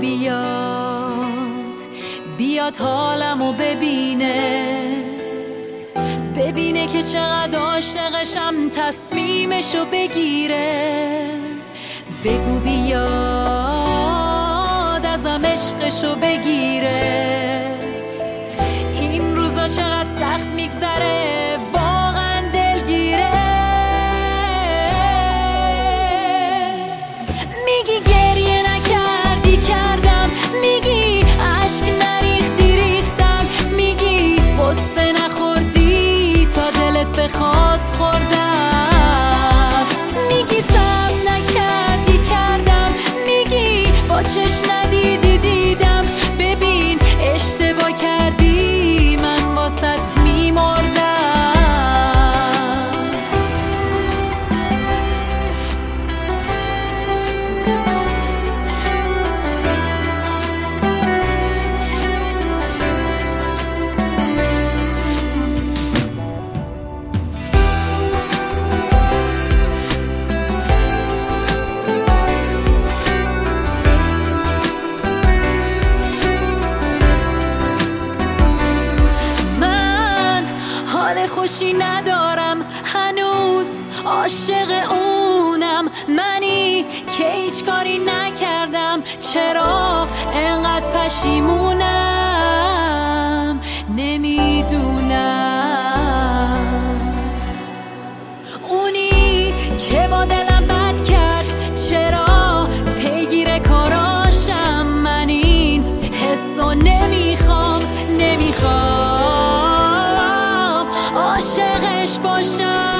بیاد بیاد حالمو ببینه. ببینه که چقدر عاشقشم تصمیمشو بگیره. بگو بیاد ازم عشقشو بگیره. این روزا چقدر سخت میگذره. چش ندیدی دیدم. ببین اشتباه کردی. من واسط میمردم. خوشی ندارم. هنوز عاشق اونم. منی که هیچ کاری نکردم. چرا انقدر پشیمونم؟ disposta.